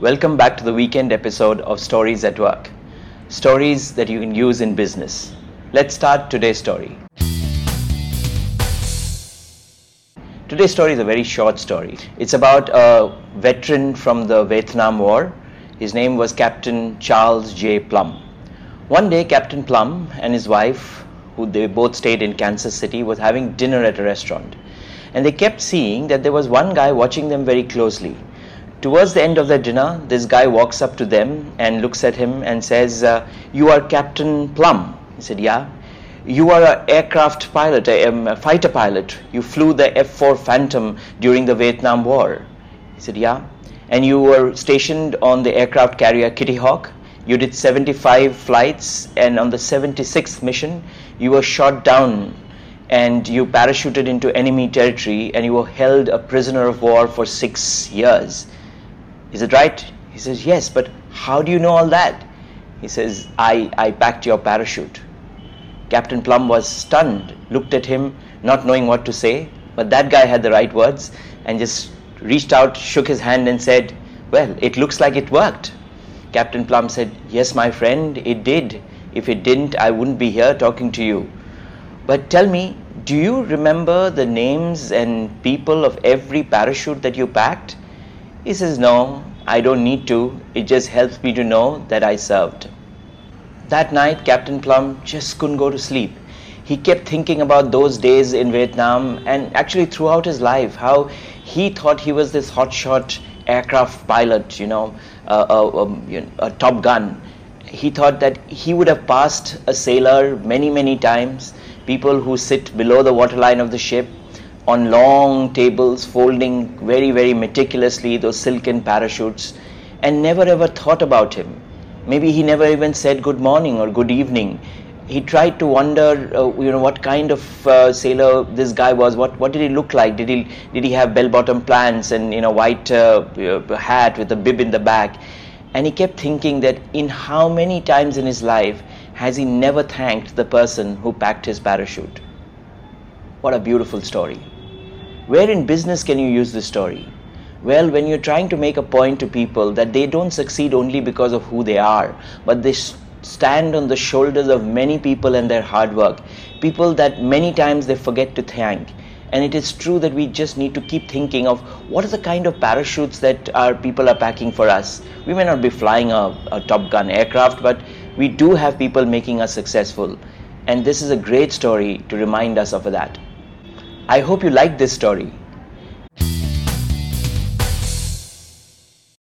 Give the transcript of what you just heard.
Welcome back to the weekend episode of Stories at Work. Stories that you can use in business. Let's start today's story. Today's story is a very short story. It's about a veteran from the Vietnam War. His name was Captain Charles J. Plumb. One day, Captain Plumb and his wife, who they both stayed in Kansas City, was having dinner at a restaurant. And they kept seeing that there was one guy watching them very closely. Towards the end of their dinner, this guy walks up to them and looks at him and says, uh, You are Captain Plumb. He said, Yeah. You are an aircraft pilot, a, um, a fighter pilot. You flew the F 4 Phantom during the Vietnam War. He said, Yeah. And you were stationed on the aircraft carrier Kitty Hawk. You did 75 flights, and on the 76th mission, you were shot down and you parachuted into enemy territory and you were held a prisoner of war for six years. Is it right? He says, Yes, but how do you know all that? He says, I, I packed your parachute. Captain Plumb was stunned, looked at him, not knowing what to say, but that guy had the right words and just reached out, shook his hand, and said, Well, it looks like it worked. Captain Plumb said, Yes, my friend, it did. If it didn't, I wouldn't be here talking to you. But tell me, do you remember the names and people of every parachute that you packed? He says, No, I don't need to. It just helps me to know that I served. That night, Captain Plumb just couldn't go to sleep. He kept thinking about those days in Vietnam and actually throughout his life, how he thought he was this hotshot aircraft pilot, you know, a top gun. He thought that he would have passed a sailor many, many times, people who sit below the waterline of the ship on long tables, folding very, very meticulously those silken parachutes, and never ever thought about him. Maybe he never even said good morning or good evening. He tried to wonder, uh, you know, what kind of uh, sailor this guy was. What what did he look like? Did he did he have bell-bottom pants and you know white uh, hat with a bib in the back? And he kept thinking that in how many times in his life has he never thanked the person who packed his parachute? What a beautiful story. Where in business can you use this story? Well, when you're trying to make a point to people that they don't succeed only because of who they are, but they stand on the shoulders of many people and their hard work, people that many times they forget to thank. And it is true that we just need to keep thinking of what are the kind of parachutes that our people are packing for us. We may not be flying a, a Top Gun aircraft, but we do have people making us successful. And this is a great story to remind us of that. I hope you liked this story.